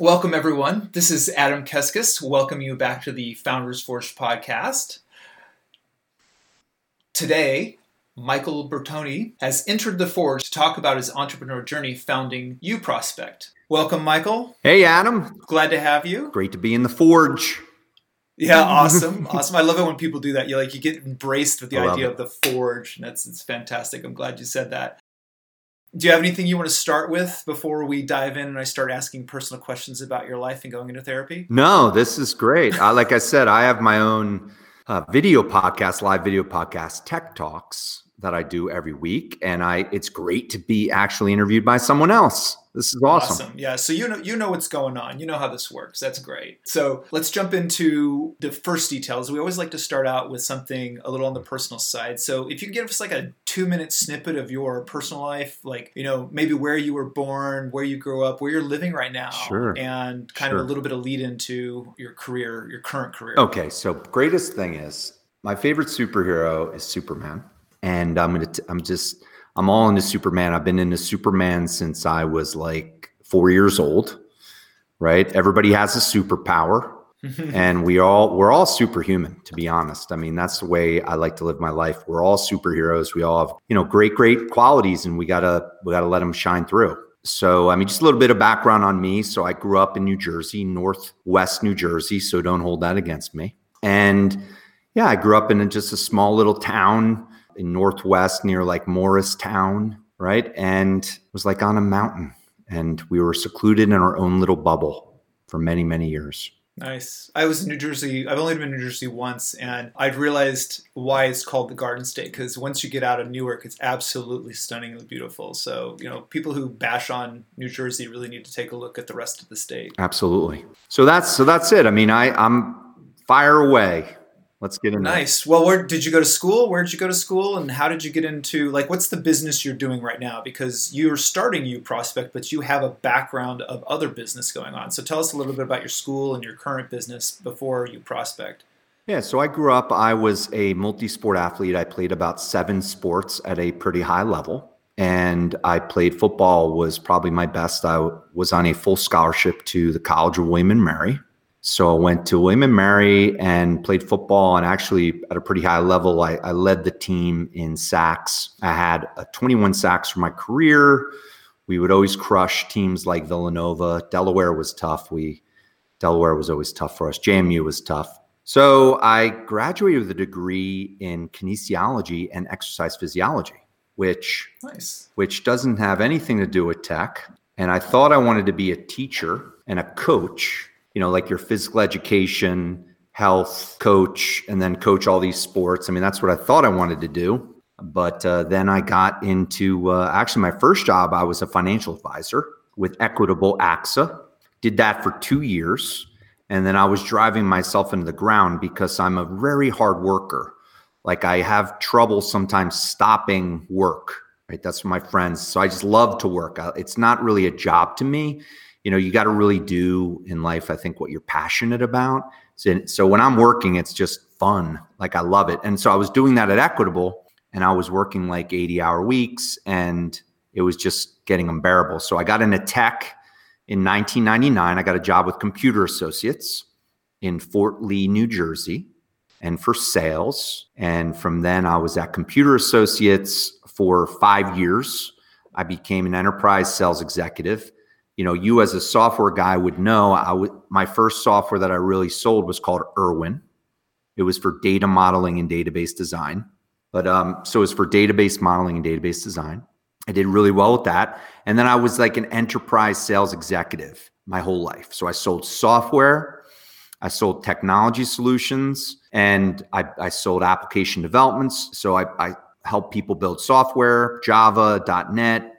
Welcome, everyone. This is Adam Keskis. Welcome you back to the Founders Forge podcast. Today, Michael Bertoni has entered the Forge to talk about his entrepreneur journey founding UPROSPECT. Welcome, Michael. Hey, Adam. Glad to have you. Great to be in the Forge. Yeah, awesome, awesome. I love it when people do that. You like you get embraced with the idea it. of the Forge, and that's it's fantastic. I'm glad you said that. Do you have anything you want to start with before we dive in and I start asking personal questions about your life and going into therapy? No, this is great. Like I said, I have my own uh, video podcast, live video podcast, Tech Talks that I do every week, and I it's great to be actually interviewed by someone else. This is awesome. awesome. Yeah. So you know you know what's going on. You know how this works. That's great. So let's jump into the first details. We always like to start out with something a little on the personal side. So if you could give us like a two minute snippet of your personal life, like you know maybe where you were born, where you grew up, where you're living right now, sure. and kind sure. of a little bit of lead into your career, your current career. Okay. So greatest thing is my favorite superhero is Superman, and I'm gonna t- I'm just I'm all into Superman. I've been into Superman since I was like four years old. Right? Everybody has a superpower. and we all we're all superhuman to be honest i mean that's the way i like to live my life we're all superheroes we all have you know great great qualities and we gotta we gotta let them shine through so i mean just a little bit of background on me so i grew up in new jersey northwest new jersey so don't hold that against me and yeah i grew up in just a small little town in Northwest near like Morristown, right? And it was like on a mountain. And we were secluded in our own little bubble for many, many years. Nice. I was in New Jersey. I've only been in New Jersey once, and I've realized why it's called the Garden State. Because once you get out of Newark, it's absolutely stunningly beautiful. So you know, people who bash on New Jersey really need to take a look at the rest of the state. Absolutely. So that's so that's it. I mean, I I'm fire away let's get in nice. Well where did you go to school? Where did you go to school? And how did you get into like what's the business you're doing right now? Because you're starting UPROSPECT, but you have a background of other business going on. So tell us a little bit about your school and your current business before UPROSPECT. yeah so i grew up i was a multi-sport athlete. I played about seven sports at a pretty high level. And i played football was probably my best. I was on a full scholarship to the college of william and mary so I went to William and Mary and played football, and actually at a pretty high level, I, I led the team in sacks. I had 21 sacks for my career. We would always crush teams like Villanova. Delaware was tough. We Delaware was always tough for us. JMU was tough. So I graduated with a degree in kinesiology and exercise physiology, which nice. which doesn't have anything to do with tech. And I thought I wanted to be a teacher and a coach you know, like your physical education, health coach, and then coach all these sports. I mean, that's what I thought I wanted to do. But uh, then I got into uh, actually my first job, I was a financial advisor with Equitable AXA. Did that for two years. And then I was driving myself into the ground because I'm a very hard worker. Like I have trouble sometimes stopping work, right? That's my friends. So I just love to work. It's not really a job to me you know you got to really do in life i think what you're passionate about. So, so when i'm working it's just fun like i love it. And so i was doing that at equitable and i was working like 80 hour weeks and it was just getting unbearable. So i got into tech in 1999 i got a job with computer associates in fort lee new jersey and for sales. And from then i was at computer associates for five years. I became an enterprise sales executive you know, you as a software guy would know. I would my first software that I really sold was called ERwin. It was for data modeling and database design. But um, so it was for database modeling and database design. I did really well with that. And then I was like an enterprise sales executive my whole life. So I sold software, I sold technology solutions, and I, I sold application developments. So I, I helped people build software, Java, .NET.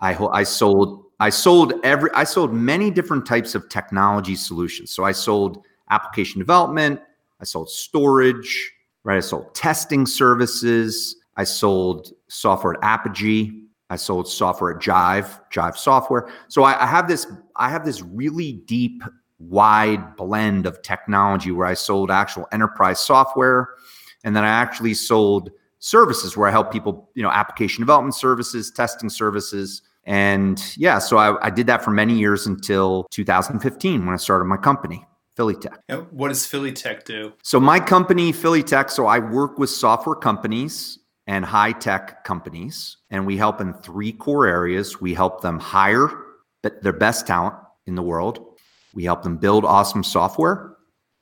I, I sold I sold every I sold many different types of technology solutions. So I sold application development, I sold storage, right? I sold testing services, I sold software at Apigee, I sold software at Jive, Jive software. So I, I have this I have this really deep, wide blend of technology where I sold actual enterprise software, and then I actually sold services where I help people, you know, application development services, testing services And yeah, so I, I did that for many years until 2015 when I started my company. PhillyTech. And what does PhillyTech do? So my company, PhillyTech, so I work with software companies and high tech companies, and we help in three core areas. We help them hire their best talent in the world. We help them build awesome software,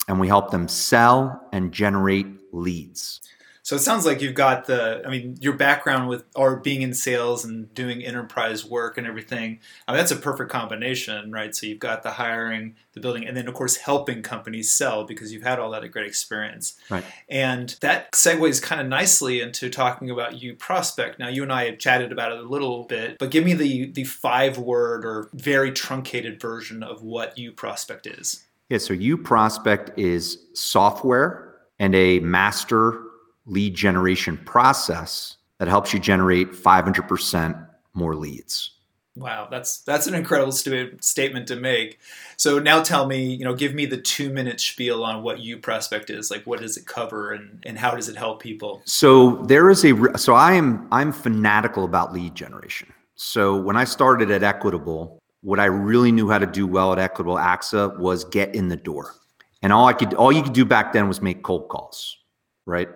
and we help them sell and generate leads. So it sounds like you've got the, I mean, your background with or being in sales and doing enterprise work and everything. I mean, that's a perfect combination, right? So you've got the hiring, the building, and then of course helping companies sell because you've had all that great experience. Right. And that segues kind of nicely into talking about UPROSPECT. Now you and I have chatted about it a little bit, but give me the the five word or very truncated version of what UPROSPECT is. Yeah. So UPROSPECT is software and a master lead generation process that helps you generate 500% more leads. Wow, that's that's an incredible st- statement to make. So now tell me, you know, give me the two minute spiel on what UPROSPECT is. Like, what does it cover, and and how does it help people? So there is a so I am I'm fanatical about lead generation. So when I started at Equitable, what I really knew how to do well at Equitable AXA was get in the door, and all I could all you could do back then was make cold calls, right?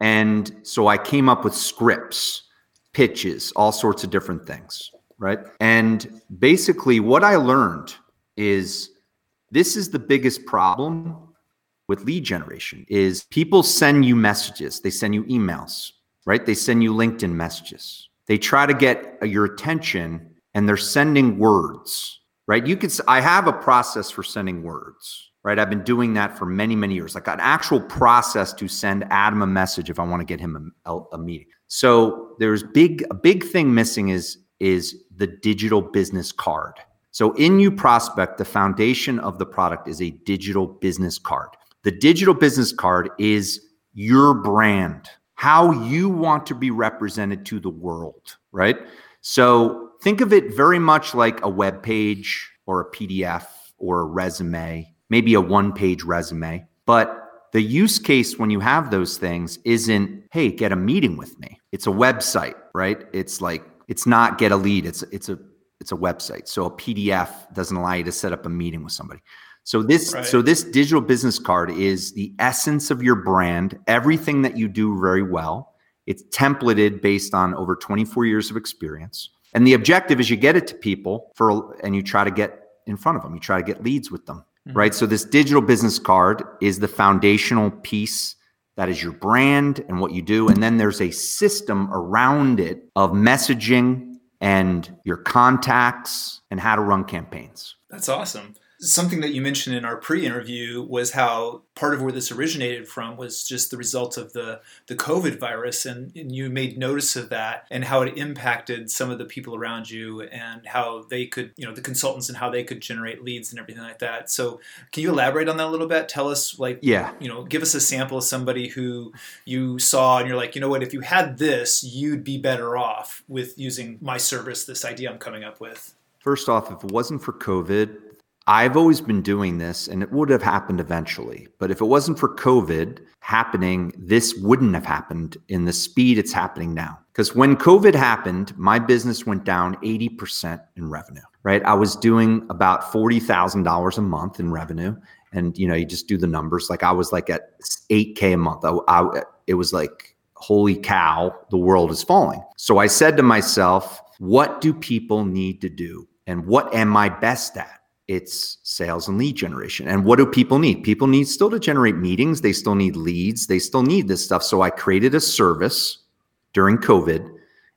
And so I came up with scripts, pitches, all sorts of different things, right? And basically, what I learned is this is the biggest problem with lead generation is people send you messages, they send you emails, right? They send you LinkedIn messages. They try to get your attention and they're sending words, right? You could I have a process for sending words right? I've been doing that for many, many years, like an actual process to send Adam a message if I want to get him a, a meeting. So there's big, a big thing missing is is the digital business card. So in UPROSPECT, the foundation of the product is a digital business card. The digital business card is your brand, how you want to be represented to the world, right? So think of it very much like a web page or a PDF or a resume maybe a one page resume. But the use case when you have those things isn't, hey, get a meeting with me. It's a website, right? It's like, it's not get a lead. It's it's a it's a website. So a PDF doesn't allow you to set up a meeting with somebody. So this right. so this digital business card is the essence of your brand, everything that you do very well. It's templated based on over 24 years of experience. And the objective is you get it to people for and you try to get in front of them. You try to get leads with them mm-hmm. right? So this digital business card is the foundational piece that is your brand and what you do. And then there's a system around it of messaging and your contacts and how to run campaigns. That's awesome. Something that you mentioned in our pre-interview was how part of where this originated from was just the result of the the COVID virus, and, and, you made notice of that and how it impacted some of the people around you and how they could, you know, the consultants and how they could generate leads and everything like that. So, can you elaborate on that a little bit? Tell us, like, yeah, you know, give us a sample of somebody who you saw and you're like, you know what, if you had this, you'd be better off with using my service. This idea I'm coming up with. First off, if it wasn't for COVID, I've always been doing this and it would have happened eventually. But if it wasn't for COVID happening, this wouldn't have happened in the speed it's happening now. Because when COVID happened, my business went down 80% in revenue, right? I was doing about $40,000 a month in revenue. And, you know, you just do the numbers. Like I was like at 8K a month. I, I, it was like, holy cow, the world is falling. So I said to myself, what do people need to do? And what am I best at? It's sales and lead generation. And what do people need? People need still to generate meetings, they still need leads, they still need this stuff. So I created a service during COVID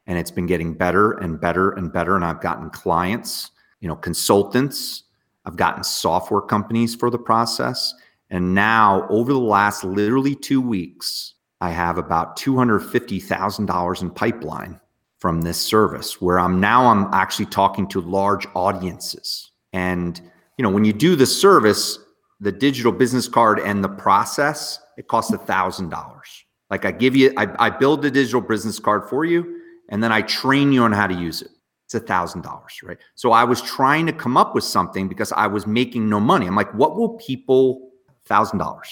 and it's been getting better and better and better and I've gotten clients, you know, consultants, I've gotten software companies for the process. And now over the last literally 2 weeks, I have about $250,000 in pipeline from this service where I'm now I'm actually talking to large audiences and you know, when you do the service, the digital business card and the process, it costs a thousand dollars. Like I give you, I, I build the digital business card for you, and then I train you on how to use it. It's a thousand dollars, right? So I was trying to come up with something because I was making no money. I'm like, what will people? Thousand dollars.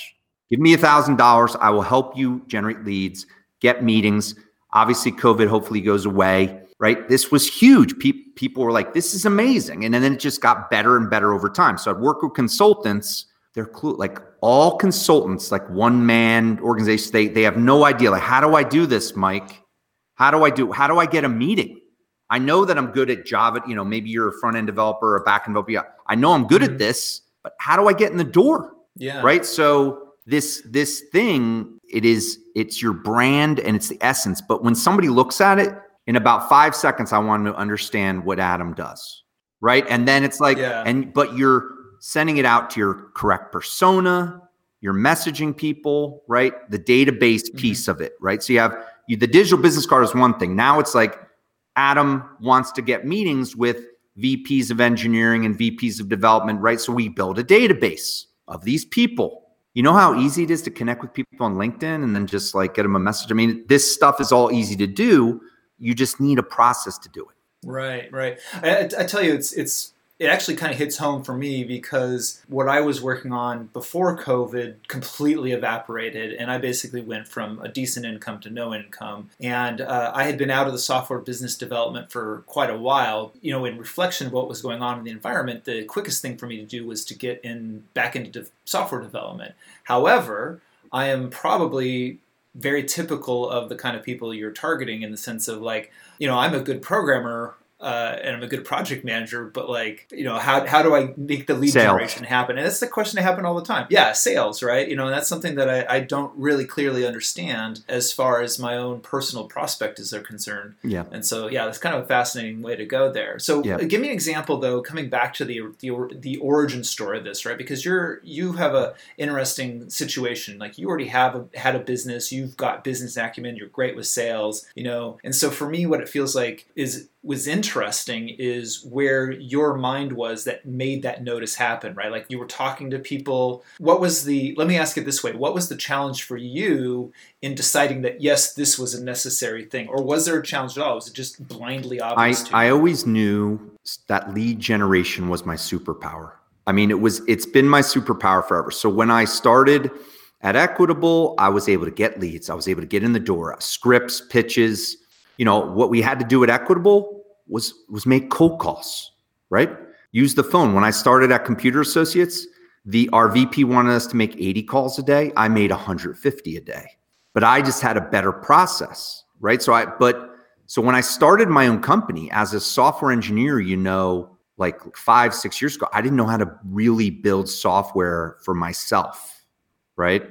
Give me a thousand dollars. I will help you generate leads, get meetings. Obviously, COVID hopefully goes away right? This was huge. Pe- people were like, this is amazing. And then it just got better and better over time. So I'd work with consultants. They're like all consultants, like one man organizations, they, they have no idea. Like, how do I do this, Mike? How do I do, how do I get a meeting? I know that I'm good at Java. You know, maybe you're a front end developer, or a back end developer. I know I'm good mm-hmm. at this, but how do I get in the door? Yeah. Right. So this this thing, it is it's your brand and it's the essence. But when somebody looks at it, in about five seconds, I want to understand what Adam does. Right. And then it's like, yeah. and but you're sending it out to your correct persona, you're messaging people, right? The database mm-hmm. piece of it, right? So you have you, the digital business card is one thing. Now it's like Adam wants to get meetings with VPs of engineering and VPs of development, right? So we build a database of these people. You know how easy it is to connect with people on LinkedIn and then just like get them a message? I mean, this stuff is all easy to do. You just need a process to do it. Right, right. I, I tell you, it's it's it actually kind of hits home for me because what I was working on before COVID completely evaporated, and I basically went from a decent income to no income. And uh, I had been out of the software business development for quite a while. You know, in reflection of what was going on in the environment, the quickest thing for me to do was to get in back into de- software development. However, I am probably very typical of the kind of people you're targeting in the sense of like, you know, I'm a good programmer uh, and I'm a good project manager, but like, you know, how, how do I make the lead sales. generation happen? And that's the question that happen all the time. Yeah, sales, right? You know, and that's something that I, I don't really clearly understand as far as my own personal prospects are concerned. Yeah. And so, yeah, that's kind of a fascinating way to go there. So, yeah. give me an example though, coming back to the, the the origin story of this, right? Because you're you have a interesting situation. Like you already have a, had a business, you've got business acumen, you're great with sales, you know. And so for me, what it feels like is was interesting is where your mind was that made that notice happen, right? Like you were talking to people. What was the, let me ask it this way what was the challenge for you in deciding that, yes, this was a necessary thing? Or was there a challenge at all? Was it just blindly obvious? I, I always knew that lead generation was my superpower. I mean, it was, it's been my superpower forever. So when I started, at Equitable, I was able to get leads. I was able to get in the door, scripts, pitches, you know, what we had to do at Equitable was was make cold calls, right? Use the phone. When I started at Computer Associates, the RVP wanted us to make 80 calls a day. I made 150 a day. But I just had a better process, right? So I but so when I started my own company as a software engineer, you know, like 5 6 years ago, I didn't know how to really build software for myself, right?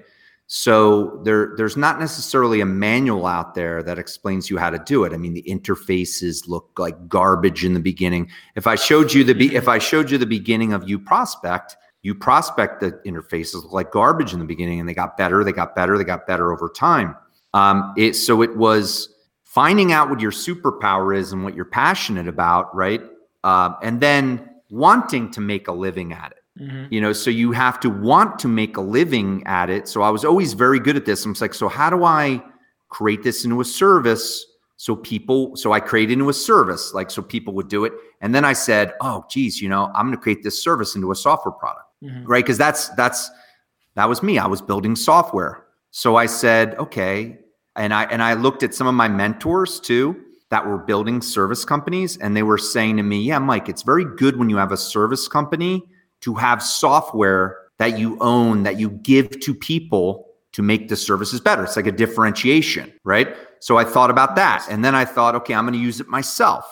So there, there's not necessarily a manual out there that explains you how to do it. I mean, the interfaces look like garbage in the beginning. If I showed you the be- if I showed you the beginning of UPROSPECT, you prospect the interfaces look like garbage in the beginning, and they got better, they got better, they got better over time. Um, it so it was finding out what your superpower is and what you're passionate about, right? Uh, and then wanting to make a living at it. Mm-hmm. You know, so you have to want to make a living at it. So I was always very good at this. I'm like, so how do I create this into a service so people, so I created into a service, like so people would do it. And then I said, oh, geez, you know, I'm going to create this service into a software product, mm-hmm. right? Because that's, that's, that was me. I was building software. So I said, okay. And I, and I looked at some of my mentors too that were building service companies and they were saying to me, yeah, Mike, it's very good when you have a service company to have software that you own that you give to people to make the services better. It's like a differentiation, right? So I thought about that. And then I thought, okay, I'm going to use it myself.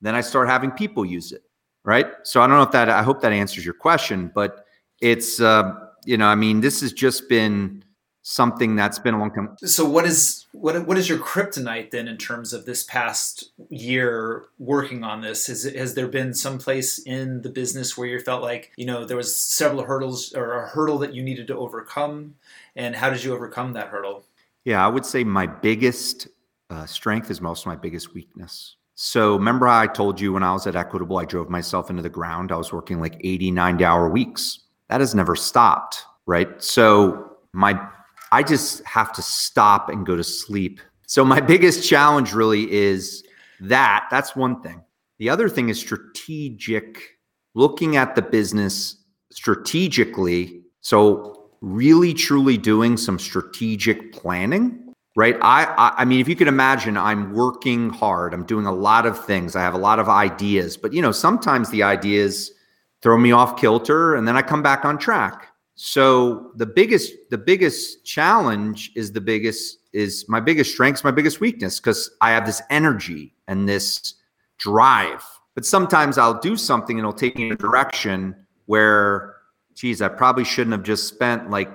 Then I start having people use it, right? So I don't know if that, I hope that answers your question, but it's, uh, you know, I mean, this has just been something that's been a long time. So what is what what is your kryptonite then in terms of this past year working on this? Has has there been some place in the business where you felt like you know there was several hurdles or a hurdle that you needed to overcome, and how did you overcome that hurdle? Yeah, I would say my biggest uh, strength is most my biggest weakness. So remember I told you when I was at Equitable, I drove myself into the ground. I was working like 80, 90 hour weeks. That has never stopped, right? So my I just have to stop and go to sleep. So my biggest challenge really is that. That's one thing. The other thing is strategic, looking at the business strategically. So really truly doing some strategic planning right? I, I, I mean, if you could imagine, I'm working hard. I'm doing a lot of things. I have a lot of ideas, but you know, sometimes the ideas throw me off kilter, and then I come back on track. So the biggest the biggest challenge is the biggest is my biggest strengths, my biggest weakness because I have this energy and this drive. But sometimes I'll do something and it'll take me in a direction where, geez, I probably shouldn't have just spent like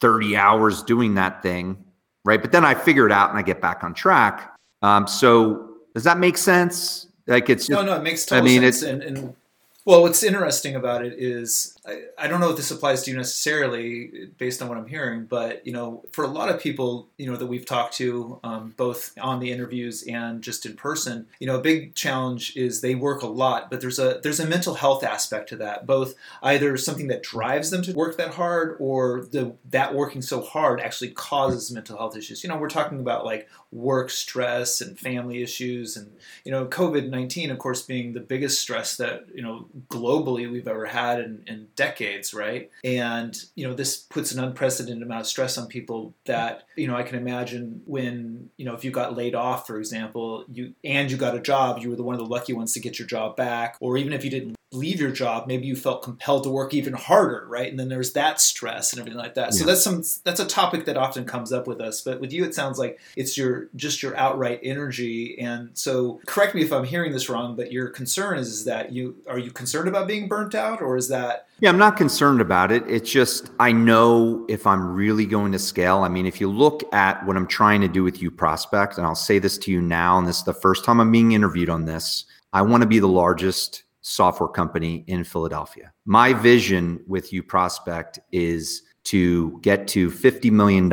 30 hours doing that thing right? But then I figure it out and I get back on track. Um, so does that make sense? Like it's no, no, it makes total I mean, sense. It's, and, and well, what's interesting about it is I, I, don't know if this applies to you necessarily based on what I'm hearing, but you know, for a lot of people, you know, that we've talked to, um, both on the interviews and just in person, you know, a big challenge is they work a lot, but there's a there's a mental health aspect to that. Both either something that drives them to work that hard, or the that working so hard actually causes mental health issues. You know, we're talking about like work stress and family issues, and you know, COVID nineteen, of course, being the biggest stress that you know globally we've ever had in, in decades, right? And you know, this puts an unprecedented amount of stress on people that you know I can imagine when you know if you got laid off, for example, you and you got a job, you were the one of the lucky ones to get your job back, or even if you didn't leave your job, maybe you felt compelled to work even harder, right? And then there's that stress and everything like that. Yeah. So that's some that's a topic that often comes up with us. But with you, it sounds like it's your just your outright energy. And so, correct me if I'm hearing this wrong, but your concern is, is that you are you concerned about being burnt out, or is that? Yeah, I'm not concerned about it. It's just I know if I'm really going to scale. I mean, if you look at what I'm trying to do with UPROSPECT, and I'll say this to you now, and this is the first time I'm being interviewed on this. I want to be the largest software company in Philadelphia. My vision with UPROSPECT is to get to $50 million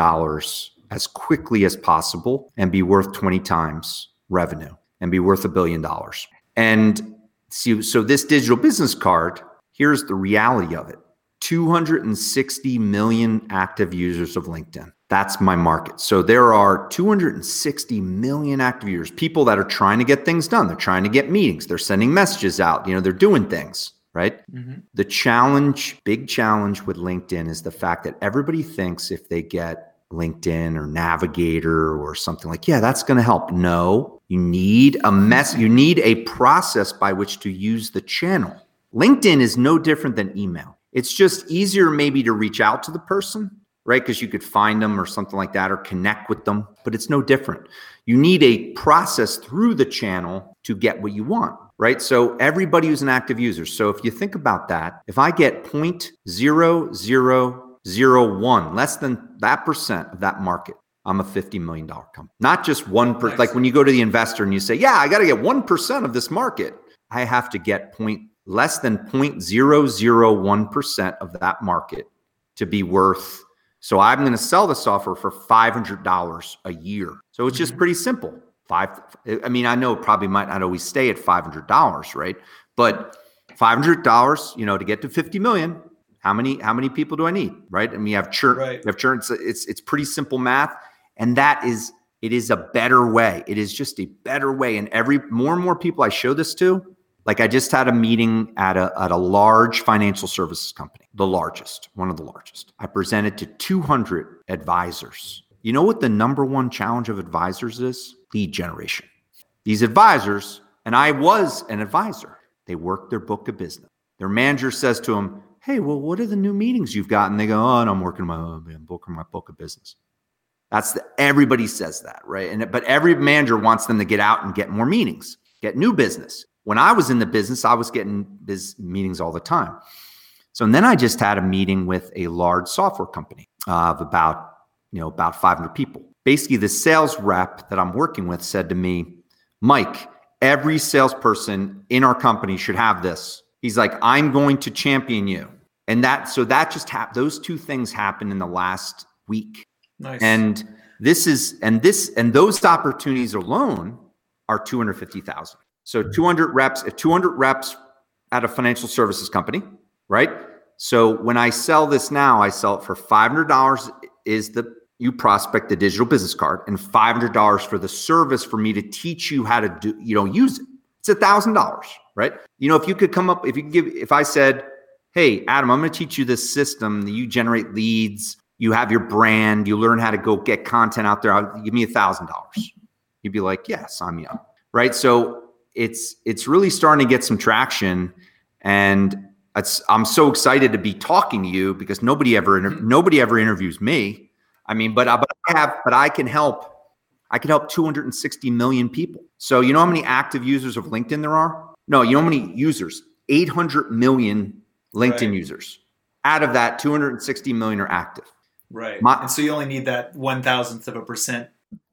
as quickly as possible and be worth 20 times revenue and be worth a billion dollars. And so, so this digital business card, here's the reality of it. 260 million active users of LinkedIn. That's my market. So there are 260 million active users, people that are trying to get things done. They're trying to get meetings, they're sending messages out, you know, they're doing things, right? Mm-hmm. The challenge, big challenge with LinkedIn is the fact that everybody thinks if they get LinkedIn or Navigator or something like, yeah, that's going to help. No, you need a mess, you need a process by which to use the channel. LinkedIn is no different than email. It's just easier maybe to reach out to the person right? Because you could find them or something like that or connect with them, but it's no different. You need a process through the channel to get what you want, right? So everybody who's an active user. So if you think about that, if I get 0.0001, less than that percent of that market, I'm a $50 million company. Not just one percent. Like when you go to the investor and you say, yeah, I got to get 1% of this market. I have to get point less than 0.001% of that market to be worth so I'm going to sell the software for $500 a year. So it's just mm-hmm. pretty simple. Five, I mean, I know it probably might not always stay at $500, right? But $500, you know, to get to 50 million, how many, how many people do I need? Right. I mean, you have churn, right. you have churn. It's, it's, it's pretty simple math. And that is, it is a better way. It is just a better way. And every more and more people I show this to, like I just had a meeting at a, at a large financial services company, the largest, one of the largest. I presented to 200 advisors. You know what the number one challenge of advisors is? Lead generation. These advisors, and I was an advisor, they work their book of business. Their manager says to them, Hey, well, what are the new meetings you've got? And they go, Oh, I'm working my uh, I'm booking my book of business. That's the, everybody says that, right? And but every manager wants them to get out and get more meetings, get new business. When I was in the business, I was getting biz meetings all the time. So and then I just had a meeting with a large software company of about, you know, about 500 people. Basically, the sales rep that I'm working with said to me, Mike, every salesperson in our company should have this. He's like, I'm going to champion you. And that, so that just happened. Those two things happened in the last week. Nice. And this is, and this, and those opportunities alone are 250,000. So 200 reps, if 200 reps at a financial services company, right? So when I sell this now, I sell it for $500 is the UPROSPECT the digital business card and $500 for the service for me to teach you how to do, you know, use it. It's a thousand dollars, right? You know, if you could come up, if you give, if I said, Hey, Adam, I'm going to teach you this system that you generate leads you have your brand, you learn how to go get content out there. I'll give me a thousand dollars. You'd be like, yeah, sign me up. Right. So it's it's really starting to get some traction. And it's, I'm so excited to be talking to you because nobody ever inter- Mm-hmm. nobody ever interviews me. I mean, but I, but I have but I can help. I can help 260 million people. So you know how many active users of LinkedIn there are? No, you know how many users? 800 million LinkedIn Right. users. Out of that, 260 million are active. Right. My- and so you only need that one thousandth of a percent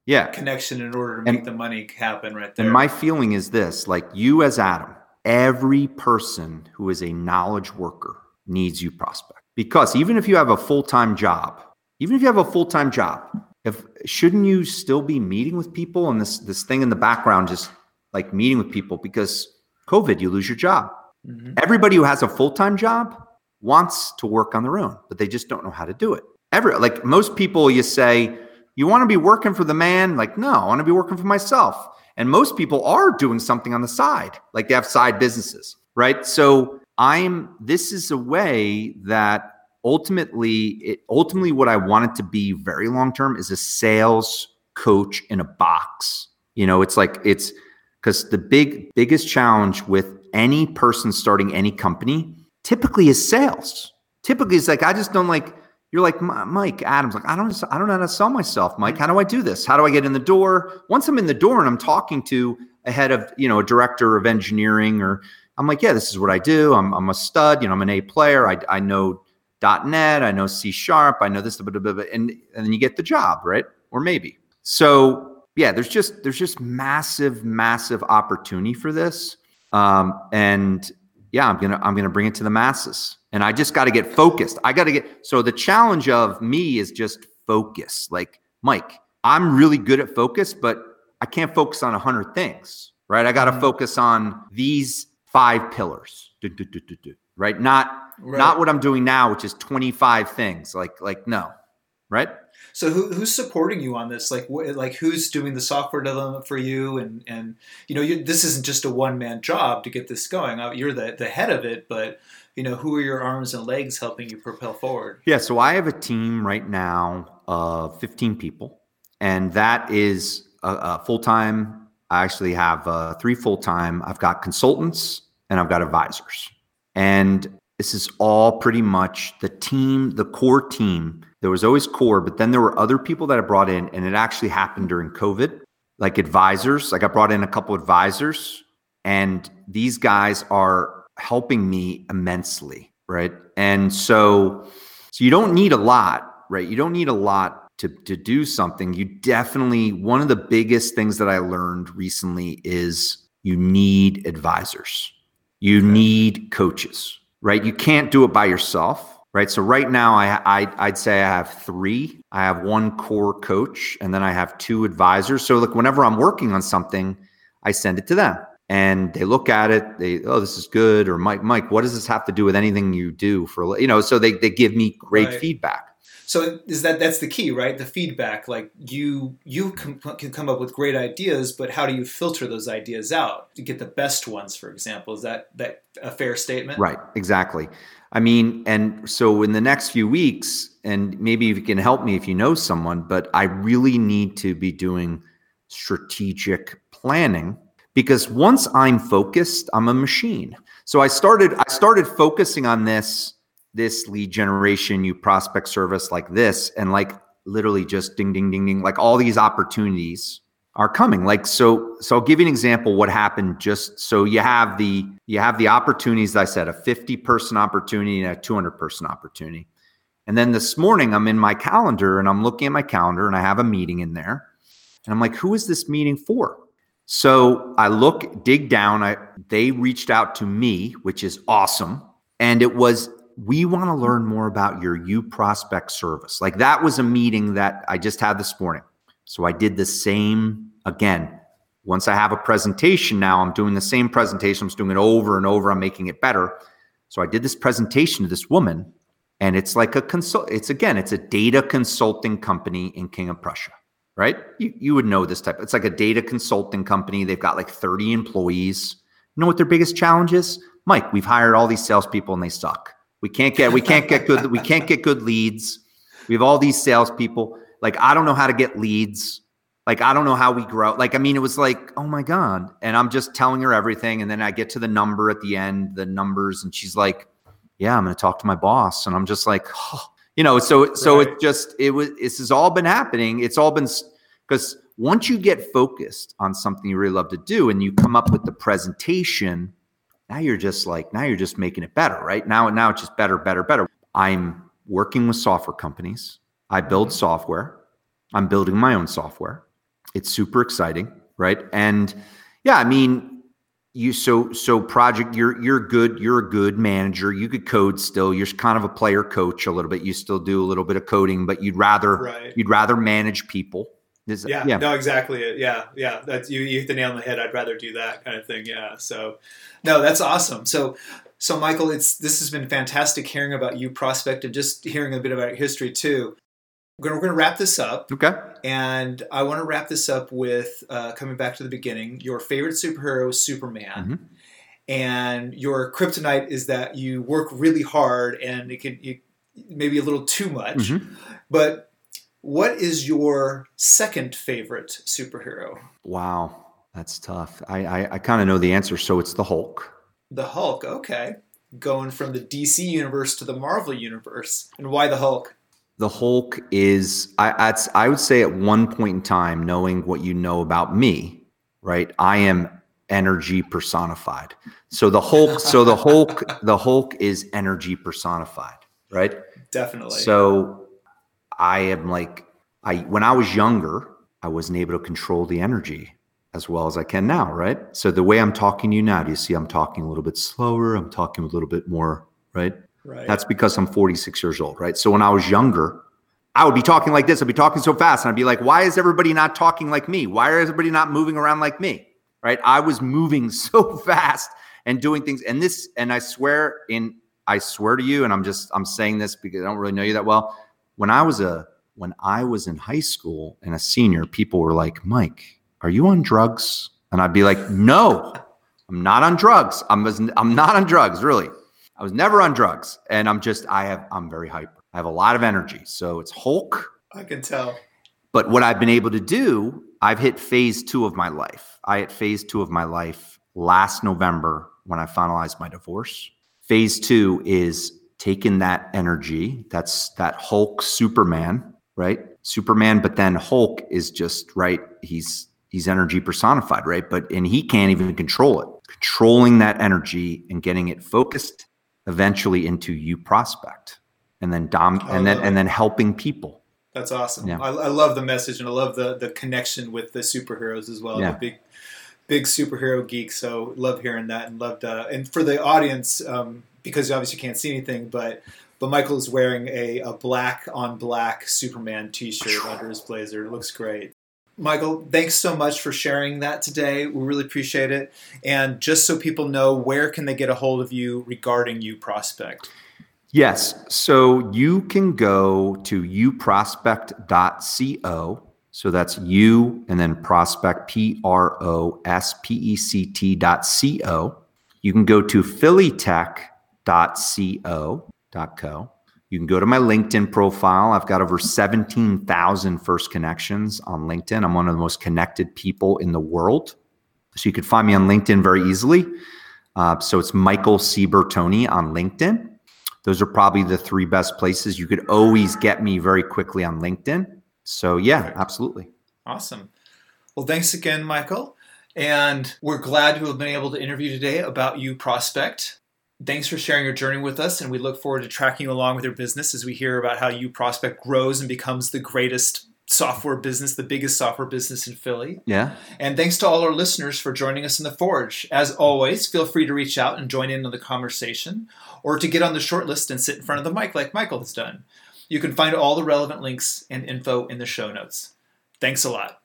Yeah. connection in order to And- make the money happen right there. And my feeling is this like you as Adam, every person who is a knowledge worker needs UPROSPECT. Because even if you have a full-time job, even if you have a full-time job, if shouldn't you still be meeting with people and this this thing in the background just like meeting with people because COVID, you lose your job. Mhm. Everybody who has a full-time job wants to work on their own, but they just don't know how to do it. Every like most people you say, you want to be working for the man? Like, no, I want to be working for myself. And most people are doing something on the side, like they have side businesses, right? So I'm this is a way that ultimately it ultimately what I want it to be very long term is a sales coach in a box. You know, it's like it's because the big biggest challenge with any person starting any company typically is sales. Typically, it's like I just don't like. You're like Mike Adams. Like I don't. I don't know how to sell myself, Mike. How do I do this? How do I get in the door? Once I'm in the door and I'm talking to a head of, you know, a director of engineering, or I'm like, yeah, this is what I do. I'm, I'm a stud. You know, I'm an A player. I, I know .NET. I know C sharp. I know this. Blah, blah, blah, and and then you get the job, right? Or maybe. So yeah, there's just there's just massive, massive opportunity for this. Um, and yeah, I'm gonna I'm gonna bring it to the masses. And I just got to get focused. I got to get so the challenge of me is just focus. Like Mike, I'm really good at focus, but I can't focus on a hundred things, right? I got to Mhm. focus on these five pillars, Do, do, do, do, do, right? Not Right. not what I'm doing now, which is 25 things. Like like no, right? So who, who's supporting you on this? Like, wh- like who's doing the software development for you? And and you know, you, this isn't just a one man job to get this going. Uh, You're the the head of it, but you know, who are your arms and legs helping you propel forward? Yeah, so I have a team right now of 15 people, and that is a, a full time. I actually have uh, three full time. I've got consultants and I've got advisors. And this is all pretty much the team, the core team. There was always core, but then there were other people that I brought in, and it actually happened during COVID, like advisors. Like I brought in a couple advisors, and these guys are helping me immensely, right? And so, so you don't need a lot, right? You don't need a lot to to do something. You definitely one of the biggest things that I learned recently is you need advisors. You need coaches, right? You can't do it by yourself, right? So right now, I, I I'd say I have three. I have one core coach, and then I have two advisors. So like whenever I'm working on something, I send it to them, and they look at it. They oh, this is good, or Mike, Mike, what does this have to do with anything you do for a you know? So they they give me great Right. feedback. So is that that's the key, right? The feedback. Like you you can, can come up with great ideas, but how do you filter those ideas out to get the best ones? For example, is that that a fair statement? Right, exactly. I mean, and so in the next few weeks, and maybe you can help me if you know someone, but I really need to be doing strategic planning because once I'm focused, I'm a machine. So I started I started focusing on this this lead generation, UPROSPECT service like this, and like literally just ding ding ding ding, like all these opportunities are coming. Like so so i'll give you an example what happened just so you have the you have the opportunities i said a 50 person opportunity and a 200 person opportunity. And then this morning i'm in my calendar and i'm looking at my calendar and i have a meeting in there. And i'm like who is this meeting for so i look dig down i they reached out to me which is awesome and it was we want to learn more about your UPROSPECT service like that was a meeting that i just had this morning so I did the same again. Once I have a presentation now, I'm doing the same presentation. I'm doing it over and over. I'm making it better. So I did this presentation to this woman, and it's like a consult. It's again, it's a data consulting company in King of Prussia, right? You, you would know this type. It's like a data consulting company. They've got like 30 employees. You know what their biggest challenge is? Mike, we've hired all these salespeople and they suck. We can't get we can't get good we can't get good leads. We have all these salespeople. Like, I don't know how to get leads. Like, I don't know how we grow. Like, I mean, it was like, oh my God. And I'm just telling her everything. And then I get to the number at the end, the numbers, and she's like, yeah, I'm going to talk to my boss. And I'm just like, oh. You know, so, so right. it just, it was, this has all been happening. It's all been, because once you get focused on something you really love to do and you come up with the presentation, now you're just like, now you're just making it better, right? Now, now it's just better, better, better. I'm working with software companies. I build mm-hmm. software. I'm building my own software. It's super exciting, right? And yeah, I mean, you so so project you're you're good you're a good manager you could code still you're kind of a player coach a little bit you still do a little bit of coding but you'd rather right. you'd rather manage people is, yeah, yeah, no, exactly. Yeah, yeah. That's you. You hit the nail on the head. I'd rather do that kind of thing. Yeah. So, no, that's awesome. So, so Michael, it's this has been fantastic hearing about UPROSPECT, and just hearing a bit about your history too. We're going, to, we're going to wrap this up. Okay. And I want to wrap this up with uh, coming back to the beginning. Your favorite superhero is Superman. Mm-hmm. And your kryptonite is that you work really hard and it can you, maybe a little too much. Mm-hmm. But what is your second favorite superhero? Wow, that's tough. I I, I kind of know the answer, so it's the Hulk. The Hulk, okay. Going from the DC universe to the Marvel universe, and why the Hulk? The Hulk is I I would say at one point in time, knowing what you know about me, right? I am energy personified. So the Hulk, so the Hulk, the Hulk is energy personified, right? Definitely. So I am like I when I was younger, I wasn't able to control the energy as well as I can now, right? So the way I'm talking to you now, do you see I'm talking a little bit slower? I'm talking a little bit more, right? Right. That's because I'm 46 years old, right? So when I was younger, I would be talking like this. I'd be talking so fast, and I'd be like, "Why is everybody not talking like me? Why is everybody not moving around like me?" Right? I was moving so fast and doing things, and this, and I swear in, I swear to you, and I'm just, I'm saying this because I don't really know you that well when I was a when I was in high school and a senior, people were like, "Mike, are you on drugs?" And I'd be like, "No, I'm not on drugs. I'm I'm not on drugs, really. I was never on drugs, and I'm just I have I'm very hyper. I have a lot of energy, so it's Hulk. I can tell. But what I've been able to do, I've hit phase two of my life. I hit phase two of my life last November when I finalized my divorce. Phase two is taking that energy, that's that Hulk Superman, right? Superman, but then Hulk is just right. He's he's energy personified, right? But and he can't even control it. Controlling that energy and getting it focused eventually into UPROSPECT, and then dom and then and then helping people. That's awesome. Yeah. I, I, love the message and I love the the connection with the superheroes as well. Yeah. The big big superhero geek. So love hearing that and loved uh, and for the audience. Um, because you obviously can't see anything, but but Michael is wearing a, a black on black Superman T-shirt under his blazer. It looks great. Michael, thanks so much for sharing that today. We really appreciate it. And just so people know, where can they get a hold of you regarding UPROSPECT? Yes. So you can go to uprospect.co. So that's you and then prospect, P R O S P E C T dot C O. You can go to Philly Tech co. You can go to my LinkedIn profile. I've got over 17,000 first connections on LinkedIn. I'm one of the most connected people in the world. So you could find me on LinkedIn very easily. Uh, so it's Michael C. Bertoni on LinkedIn. Those are probably the three best places. You could always get me very quickly on LinkedIn. So yeah, Perfect. absolutely. Awesome. Well, thanks again, Michael. And we're glad to have been able to interview today about UPROSPECT. Thanks for sharing your journey with us, and we look forward to tracking you along with your business as we hear about how UPROSPECT grows and becomes the greatest software business, the biggest software business in Philly. Yeah. And thanks to all our listeners for joining us in the Forge. As always, feel free to reach out and join in on the conversation or to get on the short list and sit in front of the mic like Michael has done. You can find all the relevant links and info in the show notes. Thanks a lot.